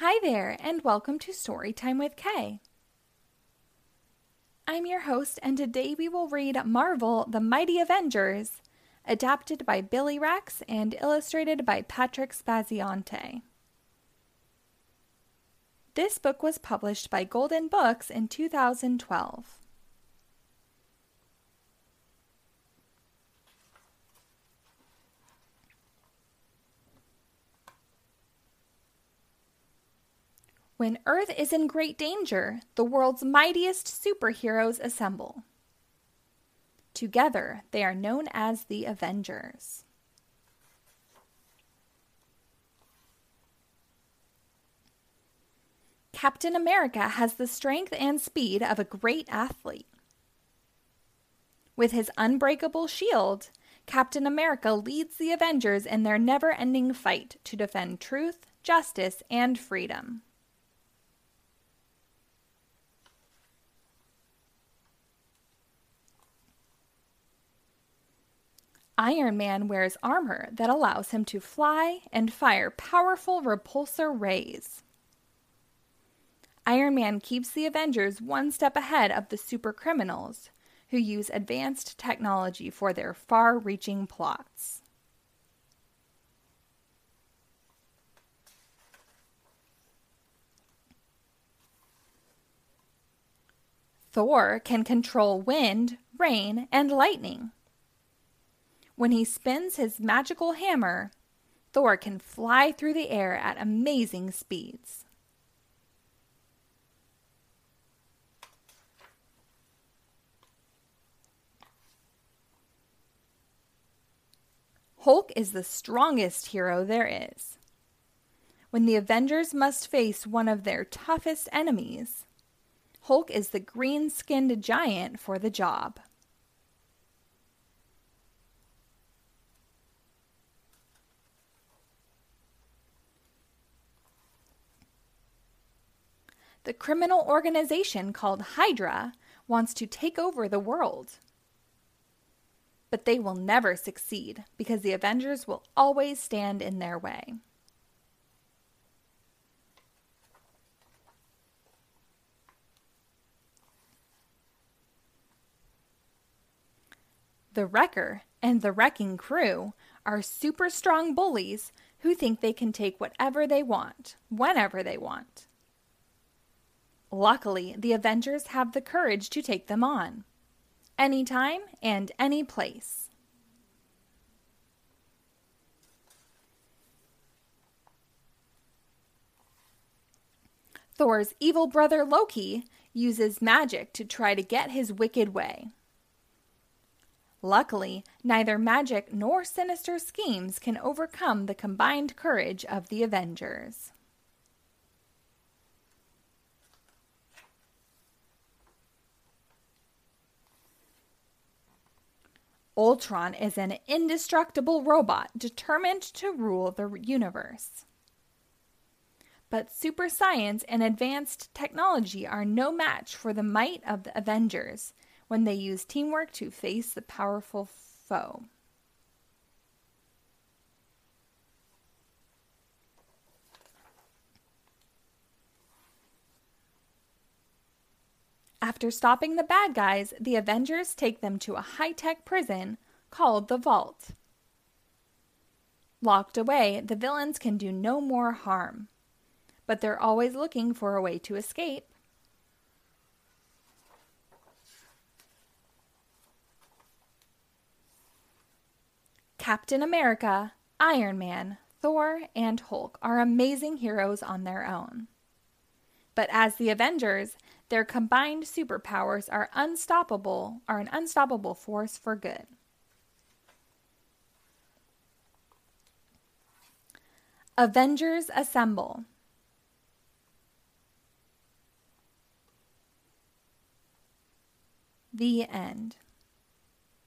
Hi there, and welcome to Storytime with K. I'm your host, and today we will read Marvel The Mighty Avengers, adapted by Billy Wrecks and illustrated by Patrick Spaziante. This book was published by Golden Books in 2012. When Earth is in great danger, the world's mightiest superheroes assemble. Together, they are known as the Avengers. Captain America has the strength and speed of a great athlete. With his unbreakable shield, Captain America leads the Avengers in their never ending fight to defend truth, justice, and freedom. Iron Man wears armor that allows him to fly and fire powerful repulsor rays. Iron Man keeps the Avengers one step ahead of the supercriminals, who use advanced technology for their far reaching plots. Thor can control wind, rain, and lightning. When he spins his magical hammer, Thor can fly through the air at amazing speeds. Hulk is the strongest hero there is. When the Avengers must face one of their toughest enemies, Hulk is the green skinned giant for the job. The criminal organization called Hydra wants to take over the world. But they will never succeed because the Avengers will always stand in their way. The Wrecker and the Wrecking Crew are super strong bullies who think they can take whatever they want, whenever they want. Luckily, the Avengers have the courage to take them on. Anytime and any place. Thor's evil brother Loki uses magic to try to get his wicked way. Luckily, neither magic nor sinister schemes can overcome the combined courage of the Avengers. Ultron is an indestructible robot determined to rule the universe. But super science and advanced technology are no match for the might of the Avengers when they use teamwork to face the powerful foe. After stopping the bad guys, the Avengers take them to a high tech prison called the Vault. Locked away, the villains can do no more harm, but they're always looking for a way to escape. Captain America, Iron Man, Thor, and Hulk are amazing heroes on their own. But as the Avengers, their combined superpowers are unstoppable, are an unstoppable force for good. Avengers Assemble. The end.